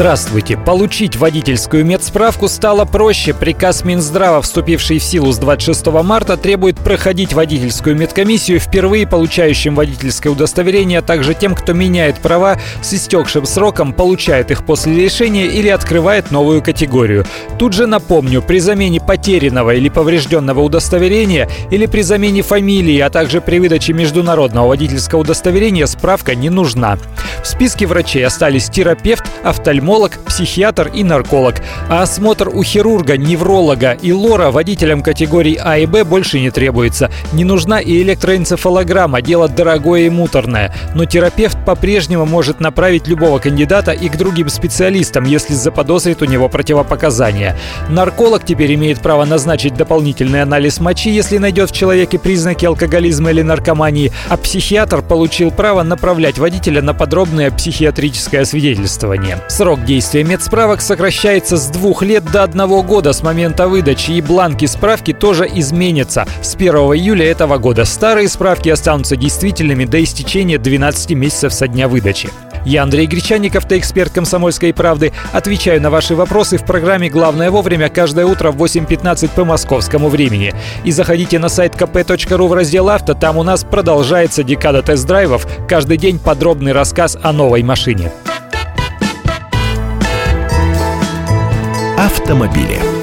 Здравствуйте! Получить водительскую медсправку стало проще. Приказ Минздрава, вступивший в силу с 26 марта, требует проходить водительскую медкомиссию впервые получающим водительское удостоверение, а также тем, кто меняет права с истекшим сроком, получает их после лишения или открывает новую категорию. Тут же напомню, при замене потерянного или поврежденного удостоверения или при замене фамилии, а также при выдаче международного водительского удостоверения справка не нужна. В списке врачей остались терапевт, офтальмолог, психиатр и нарколог. А осмотр у хирурга, невролога и лора водителям категорий А и Б больше не требуется. Не нужна и электроэнцефалограмма, дело дорогое и муторное. Но терапевт по-прежнему может направить любого кандидата и к другим специалистам, если заподозрит у него противопоказания. Нарколог теперь имеет право назначить дополнительный анализ мочи, если найдет в человеке признаки алкоголизма или наркомании, а психиатр получил право направлять водителя на подробное психиатрическое свидетельствование. Срок действия медсправок сокращается с двух лет до одного года с момента выдачи, и бланки справки тоже изменятся. С 1 июля этого года старые справки останутся действительными до истечения 12 месяцев со дня выдачи. Я Андрей Гречаник, автоэксперт «Комсомольской правды». Отвечаю на ваши вопросы в программе «Главное вовремя» каждое утро в 8.15 по московскому времени. И заходите на сайт kp.ru в раздел «Авто», там у нас продолжается декада тест-драйвов. Каждый день подробный рассказ о новой машине. Автомобили.